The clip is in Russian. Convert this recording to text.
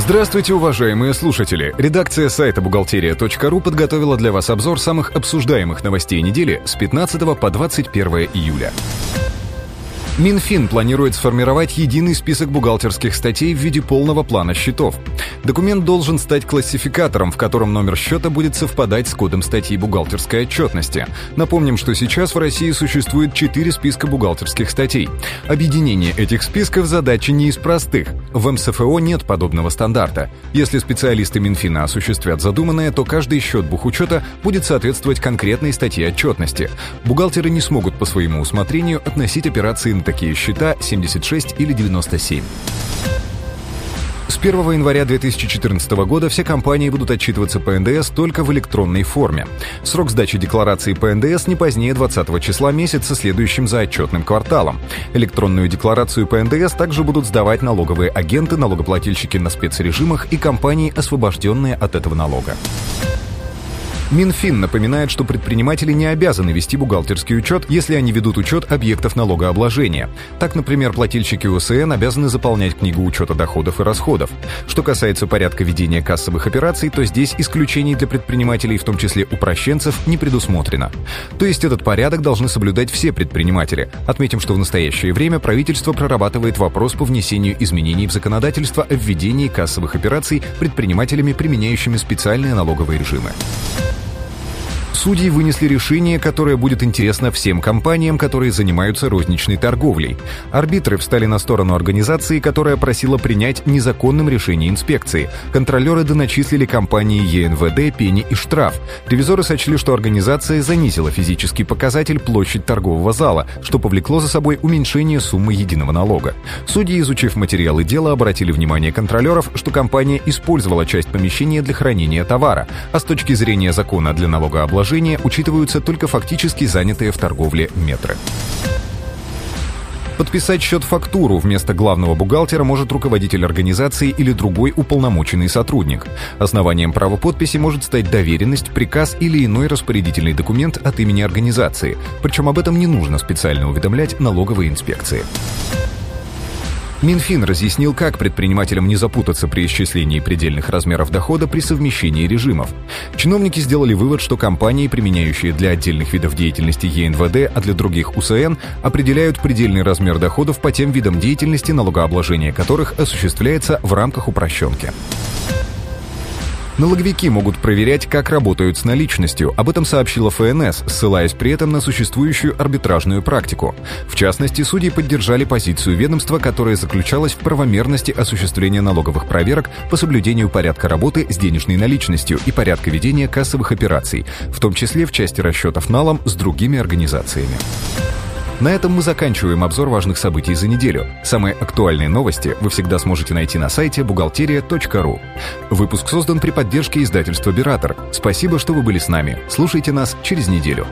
Здравствуйте, уважаемые слушатели! Редакция сайта «Бухгалтерия.ру» подготовила для вас обзор самых обсуждаемых новостей недели с 15 по 21 июля. Минфин планирует сформировать единый список бухгалтерских статей в виде полного плана счетов. Документ должен стать классификатором, в котором номер счета будет совпадать с кодом статьи бухгалтерской отчетности. Напомним, что сейчас в России существует четыре списка бухгалтерских статей. Объединение этих списков – задача не из простых. В МСФО нет подобного стандарта. Если специалисты Минфина осуществят задуманное, то каждый счет бухучета будет соответствовать конкретной статье отчетности. Бухгалтеры не смогут по своему усмотрению относить операции на такие счета 76 или 97. С 1 января 2014 года все компании будут отчитываться по НДС только в электронной форме. Срок сдачи декларации по НДС не позднее 20 числа месяца, следующим за отчетным кварталом. Электронную декларацию по НДС также будут сдавать налоговые агенты, налогоплательщики на спецрежимах и компании, освобожденные от этого налога. Минфин напоминает, что предприниматели не обязаны вести бухгалтерский учет, если они ведут учет объектов налогообложения. Так, например, плательщики УСН обязаны заполнять книгу учета доходов и расходов. Что касается порядка ведения кассовых операций, то здесь исключений для предпринимателей, в том числе упрощенцев, не предусмотрено. То есть этот порядок должны соблюдать все предприниматели. Отметим, что в настоящее время правительство прорабатывает вопрос по внесению изменений в законодательство о введении кассовых операций предпринимателями, применяющими специальные налоговые режимы. Судьи вынесли решение, которое будет интересно всем компаниям, которые занимаются розничной торговлей. Арбитры встали на сторону организации, которая просила принять незаконным решение инспекции. Контролеры доначислили компании ЕНВД пени и штраф. Ревизоры сочли, что организация занизила физический показатель площадь торгового зала, что повлекло за собой уменьшение суммы единого налога. Судьи, изучив материалы дела, обратили внимание контролеров, что компания использовала часть помещения для хранения товара, а с точки зрения закона для налогообложения предложения учитываются только фактически занятые в торговле метры. Подписать счет-фактуру вместо главного бухгалтера может руководитель организации или другой уполномоченный сотрудник. Основанием права подписи может стать доверенность, приказ или иной распорядительный документ от имени организации. Причем об этом не нужно специально уведомлять налоговые инспекции. Минфин разъяснил, как предпринимателям не запутаться при исчислении предельных размеров дохода при совмещении режимов. Чиновники сделали вывод, что компании, применяющие для отдельных видов деятельности ЕНВД, а для других УСН, определяют предельный размер доходов по тем видам деятельности, налогообложение которых осуществляется в рамках упрощенки. Налоговики могут проверять, как работают с наличностью. Об этом сообщила ФНС, ссылаясь при этом на существующую арбитражную практику. В частности, судьи поддержали позицию ведомства, которая заключалась в правомерности осуществления налоговых проверок по соблюдению порядка работы с денежной наличностью и порядка ведения кассовых операций, в том числе в части расчетов налом с другими организациями. На этом мы заканчиваем обзор важных событий за неделю. Самые актуальные новости вы всегда сможете найти на сайте бухгалтерия.ру. Выпуск создан при поддержке издательства «Биратор». Спасибо, что вы были с нами. Слушайте нас через неделю.